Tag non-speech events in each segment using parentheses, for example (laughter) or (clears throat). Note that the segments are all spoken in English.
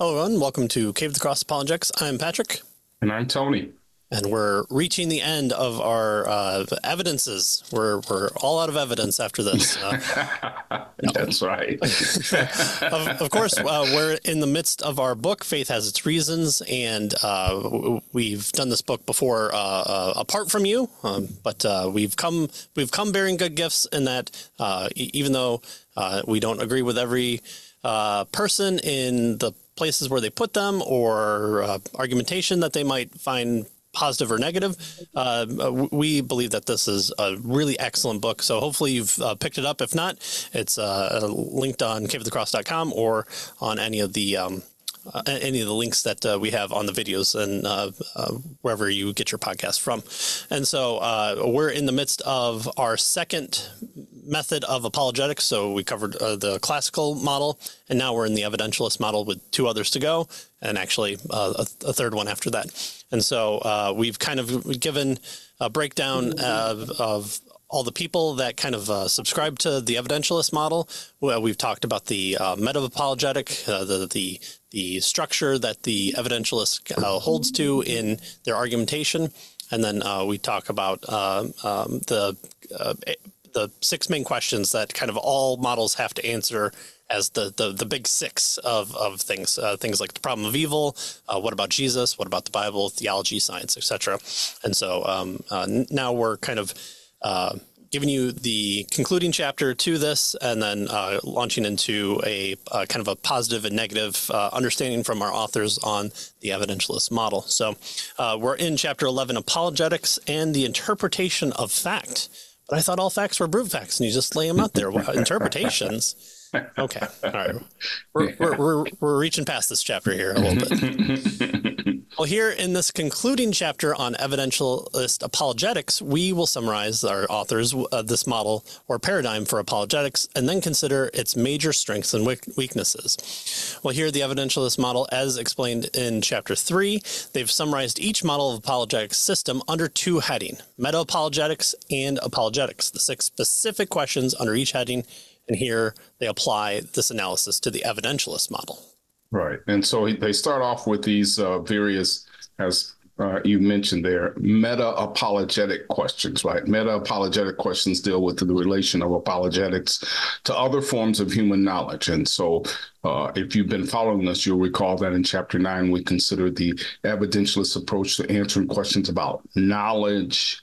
Hello, everyone. Welcome to Cave of the Cross Apologetics. I'm Patrick. And I'm Tony. And we're reaching the end of our uh, evidences. We're, we're all out of evidence after this. Uh, (laughs) That's right. (laughs) of, of, course, uh, we're in the midst of our book, Faith Has Its Reasons. And uh, we've done this book before uh, uh, apart from you. Um, but we've come we've come bearing good gifts in that even though we don't agree with every person in the places where they put them or uh, argumentation that they might find positive or negative. Uh, we believe that this is a really excellent book. So hopefully you've uh, picked it up. If not, it's uh, linked on caveofthecross.com or on any of the um, uh, any of the links that uh, we have on the videos and uh, uh wherever you get your podcast from. And so uh, we're in the midst of our second method of apologetics. So we covered uh, the classical model, and now we're in the evidentialist model with two others to go, and actually a, a, third one after that. And so we've kind of given a breakdown of, of all the people that kind of uh, subscribe to the evidentialist model. Well, we've talked about the uh, meta apologetic, uh, the, the the structure that the evidentialist uh, holds to in their argumentation, and then uh, we talk about uh, um, the the six main questions that kind of all models have to answer as the the, the big six of of things uh, things like the problem of evil uh, what about jesus? What about the bible? Theology science etc and so um, uh, now we're kind of giving you the concluding chapter to this and then uh, launching into a uh, kind of a positive and negative uh, understanding from our authors on the evidentialist model. So uh, we're in chapter 11, apologetics and the interpretation of fact. But I thought all facts were brute facts and you just lay them out there. interpretations. Okay. All right. We're, we're, we're, we're reaching past this chapter here a little bit. (laughs) Well, here in this concluding chapter on evidentialist apologetics, we will summarize our authors uh, this model or paradigm for apologetics and then consider its major strengths and weaknesses. Well, here the evidentialist model, as explained in chapter three, they've summarized each model of apologetics system under two heading, meta apologetics and apologetics, the six specific questions under each heading. And here they apply this analysis to the evidentialist model. Right. And so they start off with these uh, various, as uh, you mentioned there, meta apologetic questions, right? Meta apologetic questions deal with the relation of apologetics to other forms of human knowledge. And so uh, if you've been following us, you'll recall that in chapter nine, we considered the evidentialist approach to answering questions about knowledge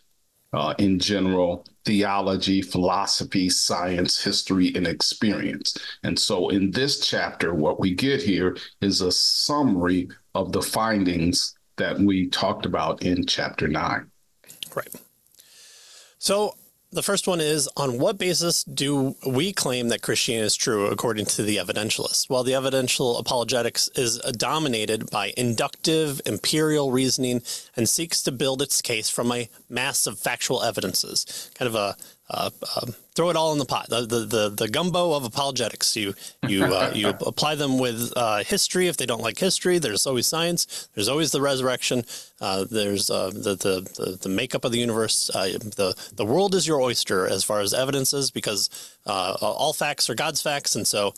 uh, in general theology, philosophy, science, history, and experience. And so in this chapter, what we get here is a summary of the findings that we talked about in chapter nine. Right. So the first one is on what basis do we claim that Christianity is true according to the evidentialists? Well, the evidential apologetics is dominated by inductive empirical reasoning and seeks to build its case from a mass of factual evidences, kind of a uh, uh, throw it all in the pot. The, the the the, gumbo of apologetics. You you uh, (laughs) you apply them with uh, history. If they don't like history, there's always science. There's always the resurrection. Uh, there's uh, the, the, the the makeup of the universe. the the world is your oyster as far as evidence is because all facts are God's facts, and so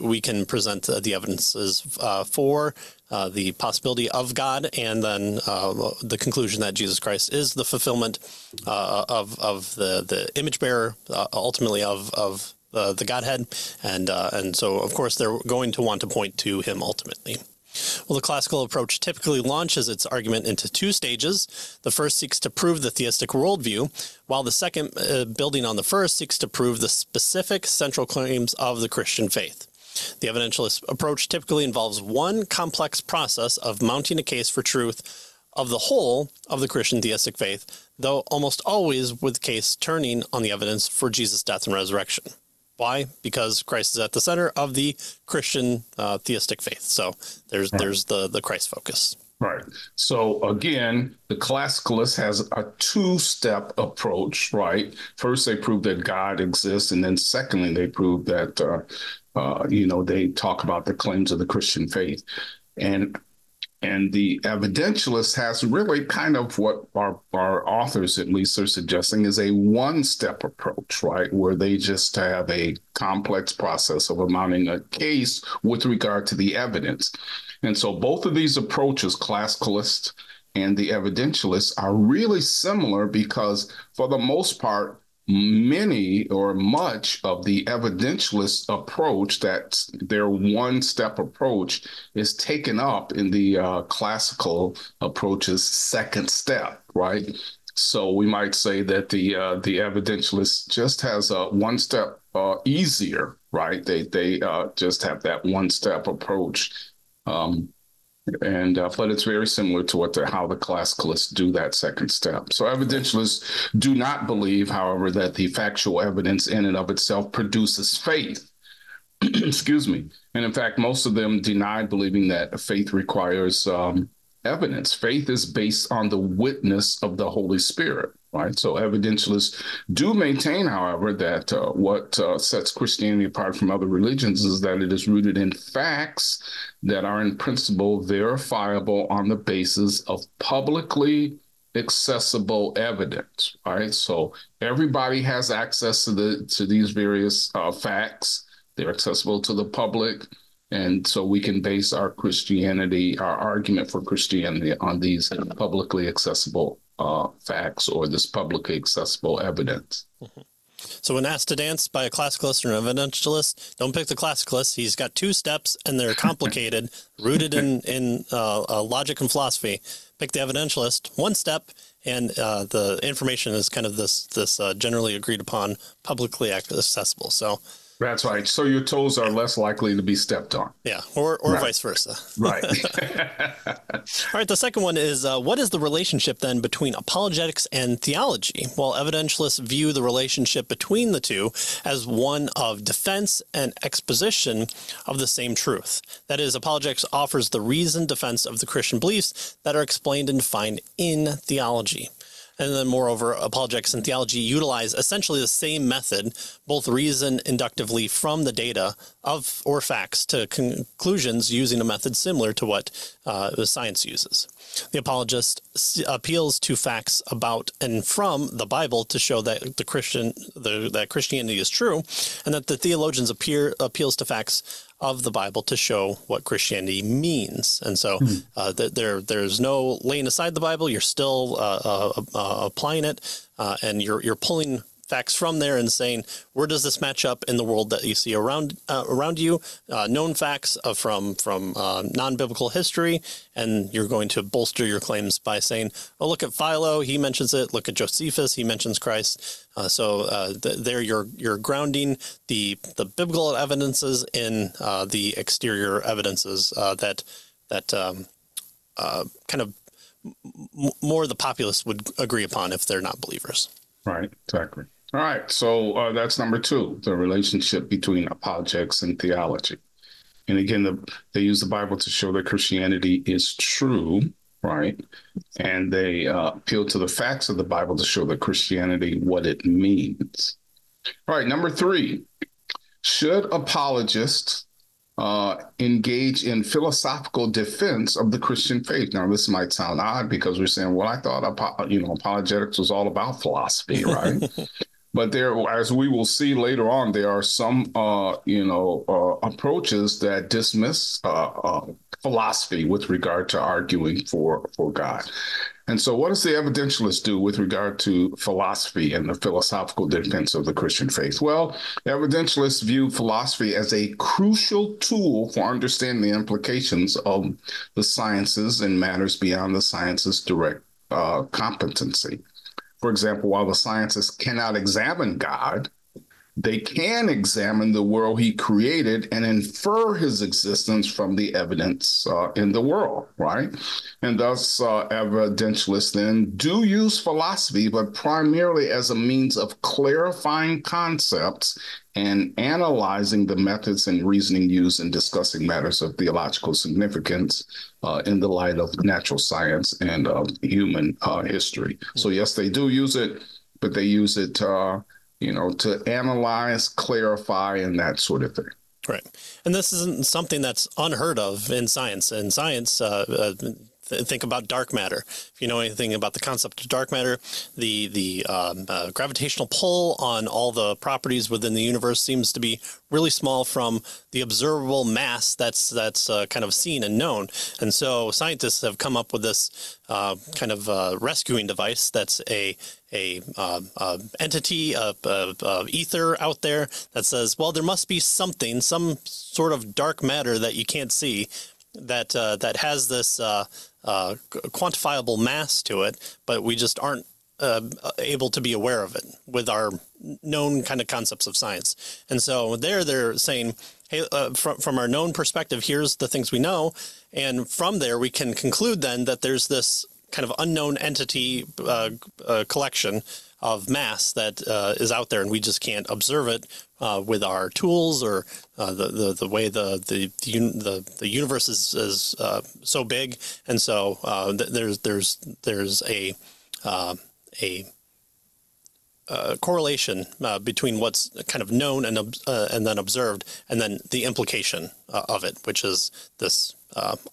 we can present the evidences for uh, the possibility of God, and then uh, the conclusion that Jesus Christ is the fulfillment uh, of of the the image bearer, uh, ultimately of of the Godhead, and uh, and so of course they're going to want to point to Him ultimately. Well, the classical approach typically launches its argument into two stages. The first seeks to prove the theistic worldview, while the second, uh, building on the first, seeks to prove the specific central claims of the Christian faith. The evidentialist approach typically involves one complex process of mounting a case for truth of the whole of the Christian theistic faith, though almost always with the case turning on the evidence for Jesus' death and resurrection. Why? Because Christ is at the center of the Christian uh, theistic faith. So there's right. there's the the Christ focus. Right. So again, the classicalist has a two-step approach, right? First, they prove that God exists, and then secondly, they prove that uh, uh, you know, they talk about the claims of the Christian faith. And and the evidentialist has really kind of what our, our authors at least are suggesting is a one step approach, right? Where they just have a complex process of amounting a case with regard to the evidence. And so both of these approaches, classicalist and the evidentialist, are really similar because for the most part, many or much of the evidentialist approach, that their one step approach, is taken up in the uh, classical approach's second step, right? So we might say that the uh, the evidentialist just has a one step uh, easier, right? They they uh, just have that one step approach. Um, and uh, but it's very similar to what the, how the classicalists do that second step. So evidentialists do not believe, however, that the factual evidence in and of itself produces faith. (clears throat) Excuse me. And in fact, most of them deny believing that faith requires um, evidence. Faith is based on the witness of the Holy Spirit right? So evidentialists do maintain, however, that uh, what uh, sets Christianity apart from other religions is that it is rooted in facts that are in principle verifiable on the basis of publicly accessible evidence, right? So everybody has access to the to these various uh, facts. They're accessible to the public. And so we can base our Christianity, our argument for Christianity on these publicly accessible uh, facts or this publicly accessible evidence. Mm-hmm. So when asked to dance by a classicalist or an evidentialist, don't pick the classicalist. He's got two steps and they're (laughs) complicated, rooted in in uh, uh, logic and philosophy. Pick the evidentialist, one step, and uh, the information is kind of this this uh, generally agreed upon, publicly accessible. So that's right. So your toes are less likely to be stepped on. Yeah, or, or right. vice versa. Right. (laughs) (laughs) All right. The second one is uh, what is the relationship then between apologetics and theology? Well, evidentialists view the relationship between the two as one of defense and exposition of the same truth. That is, apologetics offers the reasoned defense of the Christian beliefs that are explained and defined in theology. And then, moreover, apologetics and theology utilize essentially the same method, both reason inductively from the data of or facts to conclusions using a method similar to what uh, science uses. The apologist appeals to facts about and from the Bible to show that the Christian the, that Christianity is true, and that the theologians appear appeals to facts of the Bible to show what Christianity means. And so mm. uh, th- there there's no laying aside the Bible. You're still uh, uh, uh applying it, uh, and you're you're pulling facts from there and saying where does this match up in the world that you see around uh, around you? Uh, known facts uh, from from uh, non-biblical history. And you're going to bolster your claims by saying oh look at Philo. He mentions it. Look at Josephus. He mentions Christ. Uh, so uh, th- there you're you're grounding the the biblical evidences in the exterior evidences that that um, kind of more the populace would agree upon if they're not believers. Right. Exactly all right. So uh, that's number two the relationship between apologetics and theology. And again, the, they use the Bible to show that Christianity is true, right? And they uh, appeal to the facts of the Bible to show that Christianity, what it means. All right. Number three should apologists uh, engage in philosophical defense of the Christian faith. Now, this might sound odd because we're saying, well, I thought, you know, apologetics was all about philosophy, right? (laughs) but there, as we will see later on, there are some, uh, you know, uh, approaches that dismiss uh, uh, philosophy with regard to arguing for for God. And so, what does the evidentialist do with regard to philosophy and the philosophical defense of the Christian faith? Well, evidentialists view philosophy as a crucial tool for understanding the implications of the sciences and matters beyond the sciences' direct uh, competency. For example, while the scientists cannot examine God, they can examine the world he created and infer his existence from the evidence uh, in the world, right? And thus, uh, evidentialists then do use philosophy, but primarily as a means of clarifying concepts and analyzing the methods and reasoning used in discussing matters of theological significance uh, in the light of natural science and uh, human uh, history. So, yes, they do use it, but they use it uh, you know, to analyze, clarify, and that sort of thing. Right. And this isn't something that's unheard of in science. In science, uh, uh, think about dark matter. If you know anything about the concept of dark matter, the the um, uh, gravitational pull on all the properties within the universe seems to be really small from the observable mass that's that's uh, kind of seen and known. And so scientists have come up with this uh, kind of uh, rescuing device that's a a um, uh, entity of, of ether out there that says, well, there must be something, some sort of dark matter that you can't see that uh, that has this uh, uh, quantifiable mass to it, but we just aren't uh, able to be aware of it with our known kind of concepts of science. And so there, they're saying, hey, uh, from from our known perspective, here's the things we know, and from there we can conclude then that there's this kind of unknown entity uh, collection of mass that uh, is out there, and we just can't observe it uh, with our tools or uh, the, the the way the the the, the universe is is uh, so big, and so uh, th- there's there's there's a uh, a correlation between what's kind of known and and then observed, and then the implication of it, which is this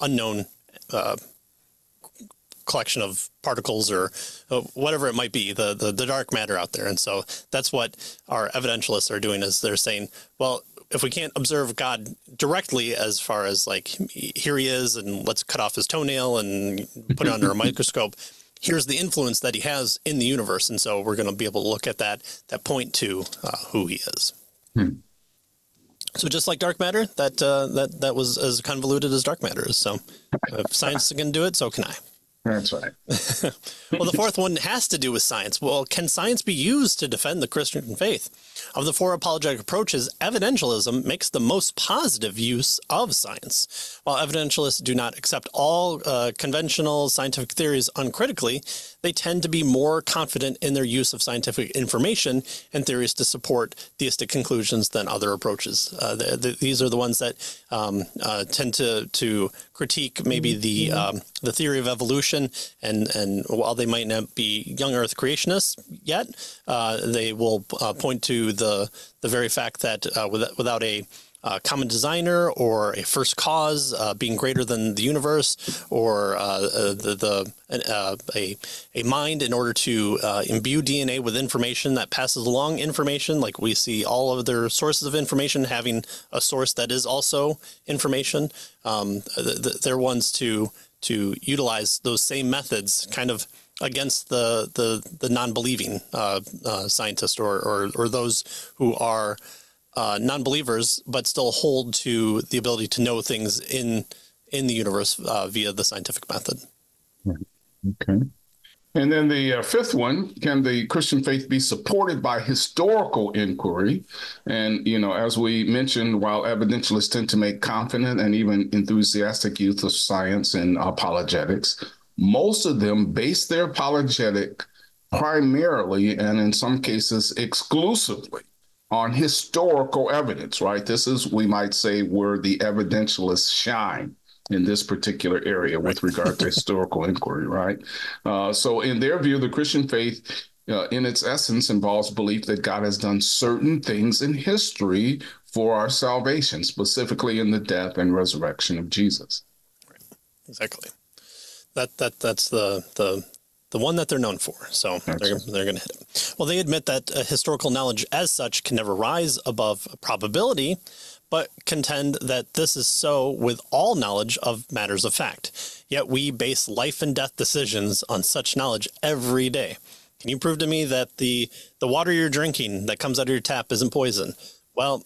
unknown collection of particles or uh, whatever it might be, the, the, the dark matter out there. And so that's what our evidentialists are doing is they're saying, well, if we can't observe God directly as far as like here he is and let's cut off his toenail and put it under a (laughs) microscope, here's the influence that he has in the universe. And so we're going to be able to look at that, that point to uh, who he is. Hmm. So just like dark matter, that uh, that that was as convoluted as dark matter is. So if science can do it, so can I. That's right. (laughs) well, the fourth one has to do with science. Well, can science be used to defend the Christian faith? Of the four apologetic approaches, evidentialism makes the most positive use of science. While evidentialists do not accept all uh, conventional scientific theories uncritically, they tend to be more confident in their use of scientific information and theories to support theistic conclusions than other approaches. Uh, the, the, these are the ones that um, uh, tend to to critique maybe the mm-hmm. um, the theory of evolution, and and while they might not be young Earth creationists yet, uh, they will uh, point to the the very fact that uh, without, without a uh, common designer or a first cause uh, being greater than the universe or uh, uh the, the uh, a, a mind in order to uh, imbue DNA with information that passes along information. Like we see all of their sources of information having a source that is also information. Um, they're ones to to utilize those same methods kind of against the the, the non-believing scientist or, or or those who are uh, non-believers, but still hold to the ability to know things in in the universe uh, via the scientific method. Okay. And then the uh, fifth one, can the Christian faith be supported by historical inquiry? And, you know, as we mentioned, while evidentialists tend to make confident and even enthusiastic use of science and apologetics, most of them base their apologetic primarily and in some cases exclusively on historical evidence, right? This is, we might say, where the evidentialists shine in this particular area with regard to (laughs) historical inquiry, right? Uh, so, in their view, the Christian faith, uh, in its essence, involves belief that God has done certain things in history for our salvation, specifically in the death and resurrection of Jesus. Right. Exactly. That that that's the the the one that they're known for. So they're, they're going to hit it. Well, they admit that uh, historical knowledge as such can never rise above probability, but contend that this is so with all knowledge of matters of fact. Yet we base life and death decisions on such knowledge every day. Can you prove to me that the the water you're drinking that comes out of your tap isn't poison? Well,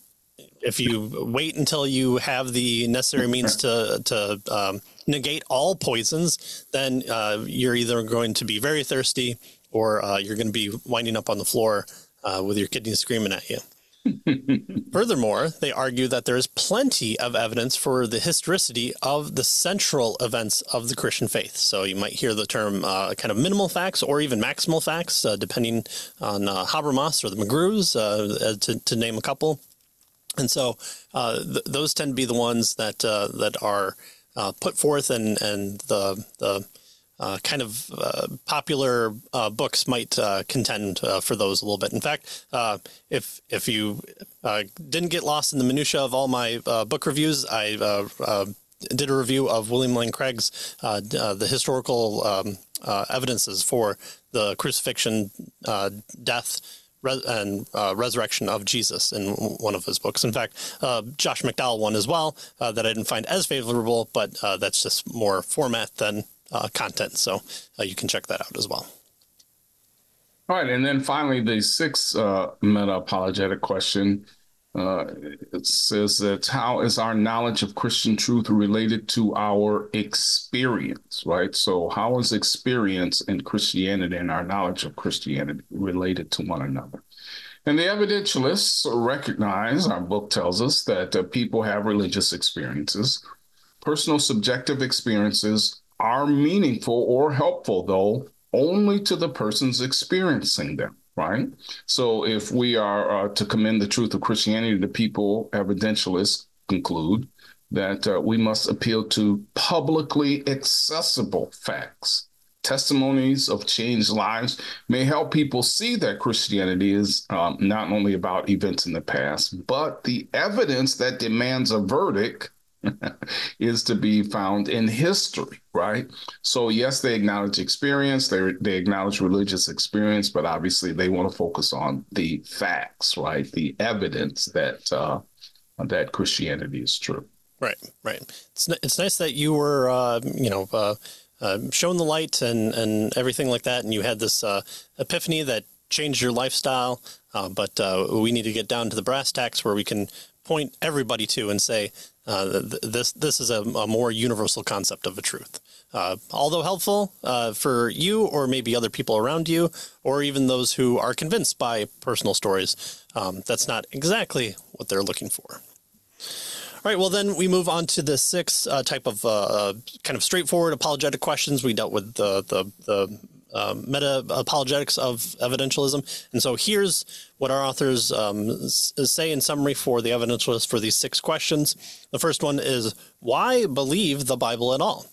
if you wait until you have the necessary means to to um, negate all poisons, then uh, you're either going to be very thirsty or uh, you're going to be winding up on the floor uh, with your kidneys screaming at you. (laughs) Furthermore, they argue that there is plenty of evidence for the historicity of the central events of the Christian faith. So you might hear the term uh, kind of minimal facts or even maximal facts, uh, depending on uh, Habermas or the McGrews, uh, to, to, name a couple. And so uh, th- those tend to be the ones that uh, that are uh, put forth, and and the the uh, kind of uh, popular uh, books might uh, contend for those a little bit. In fact, if if you didn't get lost in the minutia of all my book reviews, I did a review of William Lane Craig's the historical um, evidences for the crucifixion, death, and uh, resurrection of Jesus in one of his books. In fact, uh, Josh McDowell one as well uh, that I didn't find as favorable, but that's just more format than uh, content. So uh, you can check that out as well. All right, and then finally, the sixth uh, meta apologetic question uh, it says that how is our knowledge of Christian truth related to our experience, right? So, how is experience in Christianity and our knowledge of Christianity related to one another? And the evidentialists recognize, our book tells us, that uh, people have religious experiences. Personal subjective experiences are meaningful or helpful, though, only to the persons experiencing them, right? So if we are uh, to commend the truth of Christianity, the people evidentialists conclude that uh, we must appeal to publicly accessible facts. Testimonies of changed lives may help people see that Christianity is um, not only about events in the past, but the evidence that demands a verdict (laughs) is to be found in history, right? So yes, they acknowledge experience, they they acknowledge religious experience, but obviously they want to focus on the facts, right? The evidence that uh, that Christianity is true. Right, right. It's it's nice that you were, uh, you know. Uh, uh, shown the light and, and everything like that, and you had this uh, epiphany that changed your lifestyle. Uh, but uh, we need to get down to the brass tacks where we can point everybody to and say, uh, this this is a, a, more universal concept of a truth. Uh, although helpful uh, for you or maybe other people around you, or even those who are convinced by personal stories, um, that's not exactly what they're looking for. All right, well, then we move on to the sixth uh, type of uh, kind of straightforward apologetic questions. We dealt with the, the, the uh, meta apologetics of evidentialism. And so here's what our authors um, say in summary for the evidentialist for these six questions. The first one is why believe the Bible at all?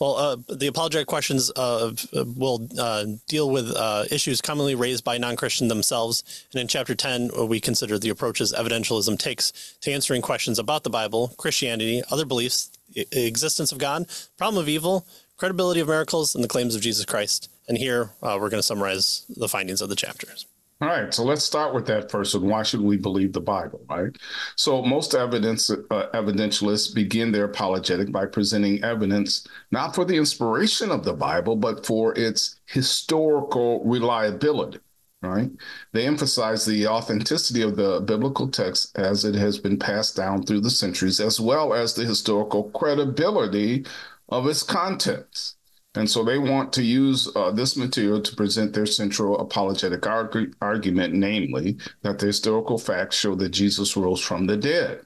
Well, uh, the apologetic questions uh, will uh, deal with uh, issues commonly raised by non Christian themselves. And in chapter 10, we consider the approaches evidentialism takes to answering questions about the Bible, Christianity, other beliefs, existence of God, problem of evil, credibility of miracles, and the claims of Jesus Christ. And here uh, we're going to summarize the findings of the chapters. All right, so let's start with that first. And why should we believe the Bible, right? So most evidence uh, evidentialists begin their apologetic by presenting evidence not for the inspiration of the Bible, but for its historical reliability. Right? They emphasize the authenticity of the biblical text as it has been passed down through the centuries, as well as the historical credibility of its contents. And so they want to use uh, this material to present their central apologetic arg- argument, namely that the historical facts show that Jesus rose from the dead.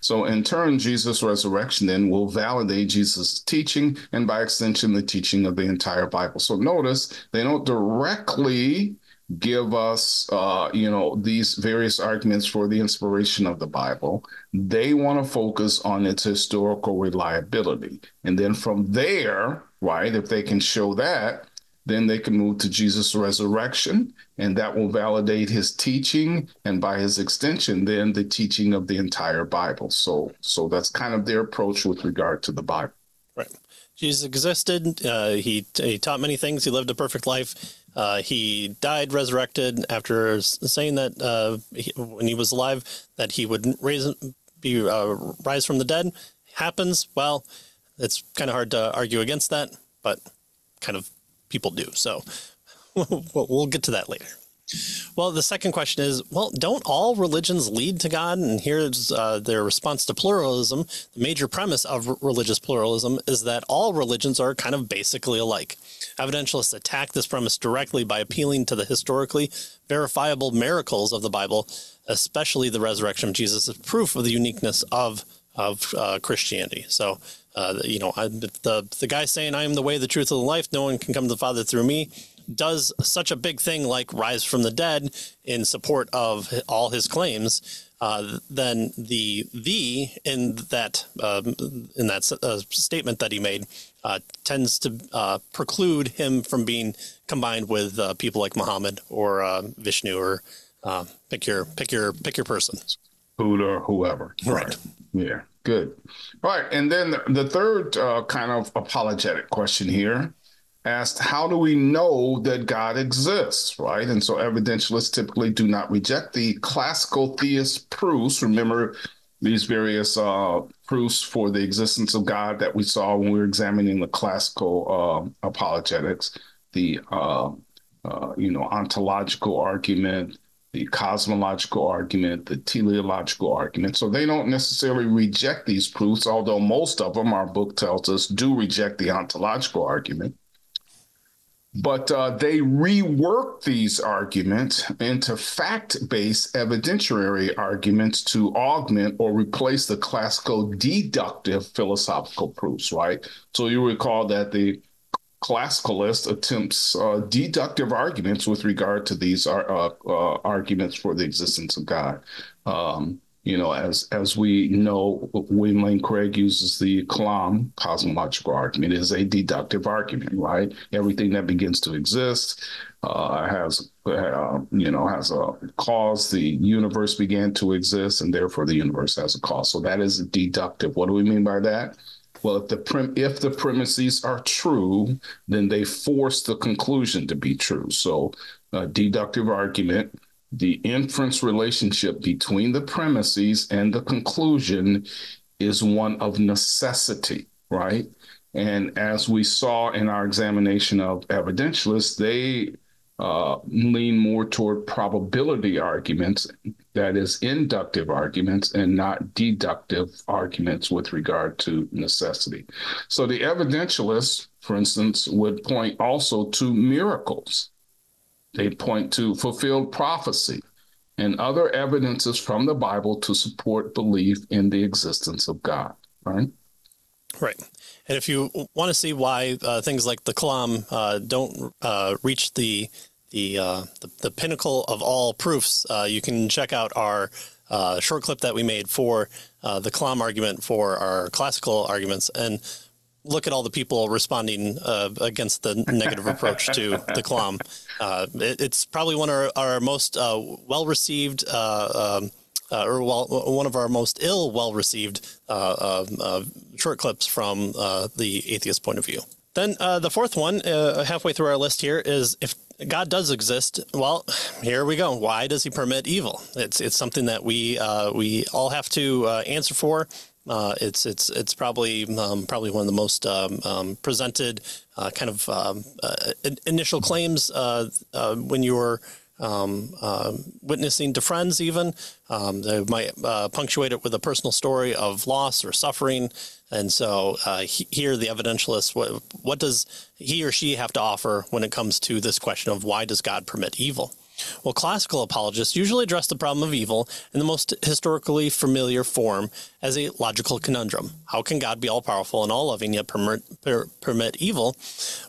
So, in turn, Jesus' resurrection then will validate Jesus' teaching and, by extension, the teaching of the entire Bible. So, notice they don't directly give us, uh, you know, these various arguments for the inspiration of the Bible. They want to focus on its historical reliability. And then from there, right? If they can show that, then they can move to Jesus' resurrection, and that will validate his teaching, and by his extension, then the teaching of the entire Bible. So, so that's kind of their approach with regard to the Bible. Right. Jesus existed. Uh, he he taught many things. He lived a perfect life. Uh, he died, resurrected after saying that uh, he, when he was alive that he would raise be uh, rise from the dead. Happens. Well, it's kind of hard to argue against that, but kind of people do. So (laughs) we'll get to that later. Well, the second question is well, don't all religions lead to God? And here's uh, their response to pluralism. The major premise of religious pluralism is that all religions are kind of basically alike. Evidentialists attack this premise directly by appealing to the historically verifiable miracles of the Bible, especially the resurrection of Jesus, as proof of the uniqueness of of uh, Christianity. So uh, you know, I, the the guy saying I am the way, the truth, and the life. No one can come to the Father through me. Does such a big thing like rise from the dead in support of all his claims. uh, then the the in that um, in that uh, statement that he made uh, tends to uh, preclude him from being combined with uh, people like Muhammad or uh, Vishnu or pick your pick your pick your person, Buddha or whoever. Right. right. Yeah. Good. All right. And then the third kind of apologetic question here asked, How do we know that God exists? Right. And so evidentialists typically do not reject the classical theist proofs. Remember these various uh, proofs for the existence of God that we saw when we were examining the classical uh, apologetics, the uh, uh you know ontological argument, the cosmological argument, the teleological argument. So they don't necessarily reject these proofs, although most of them, our book tells us, do reject the ontological argument. But uh, they rework these arguments into fact based evidentiary arguments to augment or replace the classical deductive philosophical proofs, right? So you recall that the classicalist attempts uh, deductive arguments with regard to these uh, uh arguments for the existence of God. Um, you know, as as we know, William Lane Craig uses the Kalam cosmological argument is a deductive argument, right? Everything that begins to exist uh, has, uh, you know, has a cause. The universe began to exist, and therefore the universe has a cause. So that is deductive. What do we mean by that? Well, if the prim- if the premises are true, then they force the conclusion to be true. So, a deductive argument the inference relationship between the premises and the conclusion is one of necessity, right? And as we saw in our examination of evidentialists, they uh, lean more toward probability arguments, that is, inductive arguments, and not deductive arguments with regard to necessity. So the evidentialists, for instance, would point also to miracles they point to fulfilled prophecy and other evidences from the Bible to support belief in the existence of God, right? Right. And if you want to see why uh, things like the Kalam uh, don't uh, reach the the, uh, the, the pinnacle of all proofs, uh, you can check out our uh, short clip that we made for the Kalam argument for our classical arguments. And look at all the people responding uh, against the negative approach to the Kalam. Uh, it, it's probably one of our, our most uh, well received. Uh, um, uh, or well, one of our most ill well received uh, short clips from the atheist point of view. Then the fourth one, halfway through our list here, is if God does exist, well, here we go. Why does He permit evil? It's it's something that we we all have to answer for. Uh, it's it's it's probably um, probably one of the most um, um, presented uh, kind of um, uh, initial claims uh, uh, when you were um, uh, witnessing to friends. Even they might punctuate it with a personal story of loss or suffering. And so he, here, the evidentialist, what, what does he or she have to offer when it comes to this question of why does God permit evil? Well, classical apologists usually address the problem of evil in the most historically familiar form as a logical conundrum. How can God be all powerful and all loving yet permit, per, permit evil?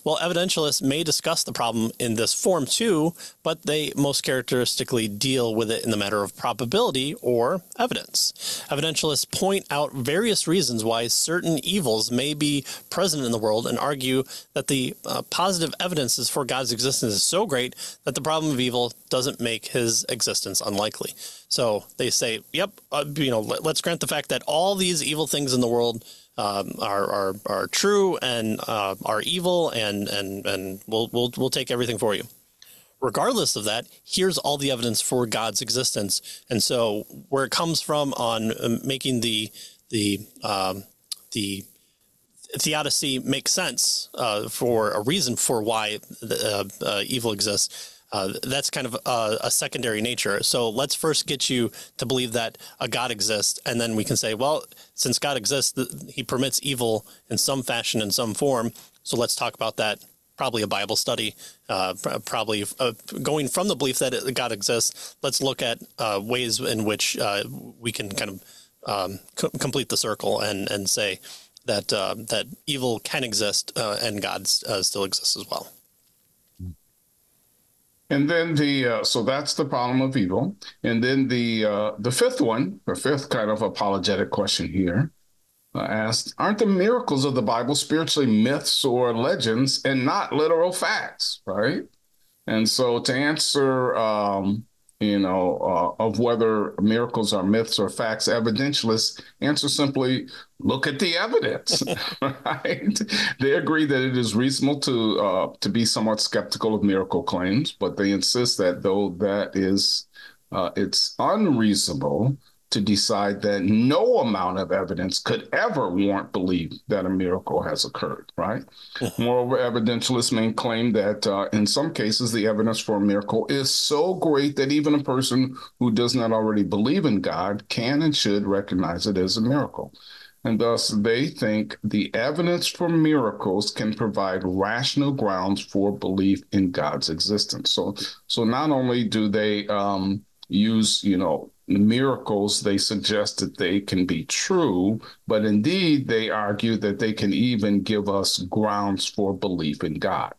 Well, evidentialists may discuss the problem in this form too, but they most characteristically deal with it in the matter of probability or evidence. Evidentialists point out various reasons why certain evils may be present in the world and argue that the uh, positive evidences for God's existence is so great that the problem of evil doesn't make his existence unlikely. So they say, "Yep, uh, you know, let, us grant the fact that all these evil things in the world um, are, are are true and uh, are evil, and and and we'll we'll we'll take everything for you." Regardless of that, here's all the evidence for God's existence, and so where it comes from on um, making the the um, the theodicy make sense uh, for a reason for why the, uh, uh, evil exists uh, that's kind of a, a, secondary nature. So let's first get you to believe that a God exists, and then we can say, well, since God exists, He permits evil in some fashion, in some form. So let's talk about that. Probably a Bible study. Uh, probably uh, going from the belief that God exists. Let's look at uh, ways in which uh, we can kind of um, co- complete the circle and and say that that evil can exist and God still exists as well. And then the uh, so that's the problem of evil. And then the uh, the fifth one, the fifth kind of apologetic question here, uh, asked, "Aren't the miracles of the Bible spiritually myths or legends and not literal facts?" Right. And so to answer um, you know, uh, of whether miracles are myths or facts, evidentialists answer simply look at the evidence. (laughs) right? They agree that it is reasonable to uh, to be somewhat skeptical of miracle claims, but they insist that though that is uh, it's unreasonable to decide that no amount of evidence could ever warrant belief that a miracle has occurred, right? Mm-hmm. Moreover, evidentialists may claim that uh, in some cases the evidence for a miracle is so great that even a person who does not already believe in God can and should recognize it as a miracle. And thus, they think the evidence for miracles can provide rational grounds for belief in God's existence. So, so not only do they um, use, you know, miracles, they suggest that they can be true, but indeed they argue that they can even give us grounds for belief in God.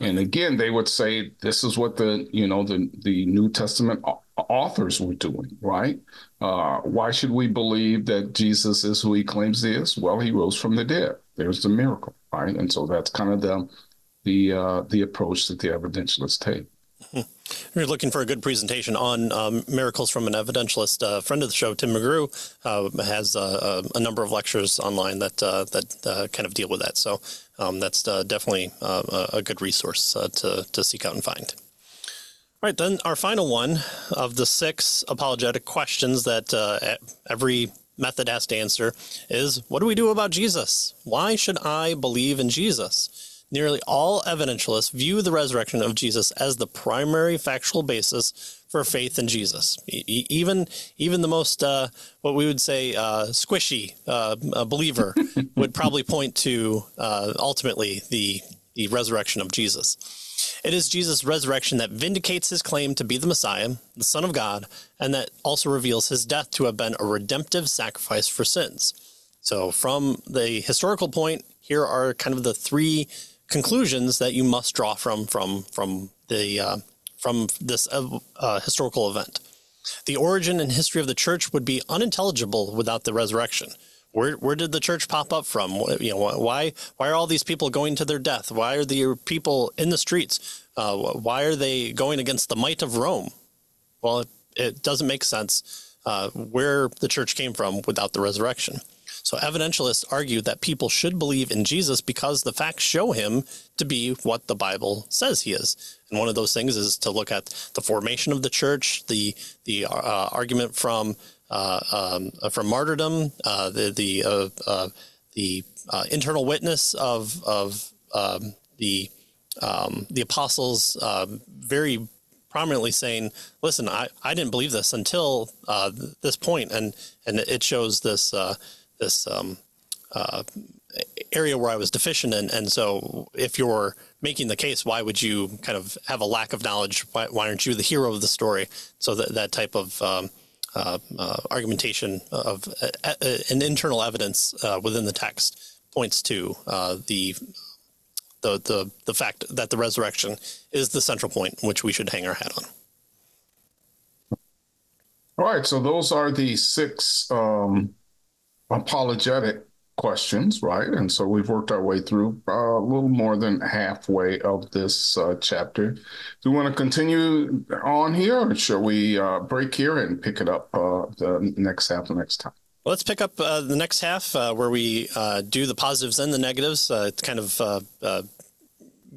And again, they would say this is what the you know the the New Testament authors were doing, right? Uh, why should we believe that Jesus is who he claims he is? Well, he rose from the dead. There's the miracle, right? And so that's kind of the the uh, the approach that the evidentialists take. (laughs) You're looking for a good presentation on um, miracles from an evidentialist. Uh, friend of the show, Tim McGrew, uh, has uh, a number of lectures online that uh, that uh, kind of deal with that. So um, that's uh, definitely a good resource to to seek out and find. All right, then our final one of the six apologetic questions that every method has to answer is: What do we do about Jesus? Why should I believe in Jesus? Nearly all evidentialists view the resurrection of Jesus as the primary factual basis for faith in Jesus. E- even even the most uh, what we would say uh, squishy uh, believer (laughs) would probably point to uh, ultimately the the resurrection of Jesus. It is Jesus' resurrection that vindicates his claim to be the Messiah, the Son of God, and that also reveals his death to have been a redemptive sacrifice for sins. So, from the historical point, here are kind of the three conclusions that you must draw from from from the uh, from this uh, uh, historical event. The origin and history of the church would be unintelligible without the resurrection. Where where did the church pop up from? You know why why are all these people going to their death? Why are the people in the streets? Uh, why are they going against the might of Rome? Well, it, it doesn't make sense uh, where the church came from without the resurrection. So evidentialists argue that people should believe in Jesus because the facts show him to be what the Bible says he is. And one of those things is to look at the formation of the church, the the uh, argument from uh, um, from martyrdom, uh, the the uh, uh, the uh, internal witness of of um, the um, the apostles um, very prominently saying, "Listen, I, I didn't believe this until this point," and and it shows this this um, uh, area where I was deficient in. And so, if you're making the case, why would you kind of have a lack of knowledge? Why, why aren't you the hero of the story? So that that type of um, uh, uh, argumentation of uh, uh, an internal evidence uh, within the text points to the the the the fact that the resurrection is the central point which we should hang our hat on. All right, so those are the six um, apologetic questions, right? And so we've worked our way through uh, a little more than halfway of this uh, chapter. Do we want to continue on here, or should we uh, break here and pick it up uh, the next half the next time? Well, let's pick up uh, the next half uh, where we do the positives and the negatives. it kind of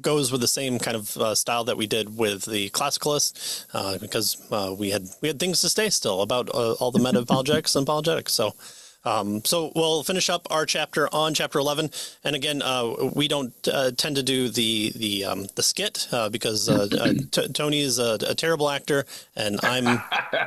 goes with the same kind of uh, style that we did with the classicalists, uh, because uh, we had we had things to say still about all the (laughs) meta apologetics and apologetics. So um, so we'll finish up our chapter on chapter 11. And again, uh, we don't uh, tend to do the the um, the skit uh, because uh, uh, t- Tony is a, a, terrible actor, and I'm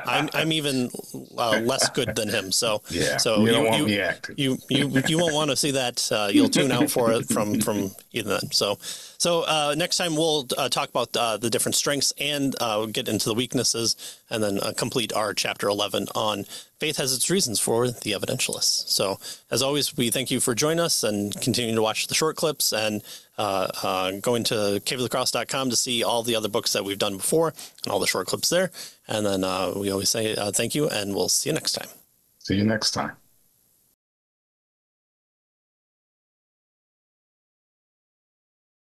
I'm, I'm even uh, less good than him. So yeah, so you you, you, you, you you won't want to see that. you'll tune out for it from from either. So so uh, next time we'll uh, talk about uh, the different strengths and uh, get into the weaknesses and then uh, complete our chapter 11 on faith has its reasons for the evidentialists. So, as always, we thank you for joining us and continuing to watch the short clips and uh, uh, going to caveofthecross.com to see all the other books that we've done before and all the short clips there. And then uh, we always say uh, thank you, and we'll see you next time. See you next time.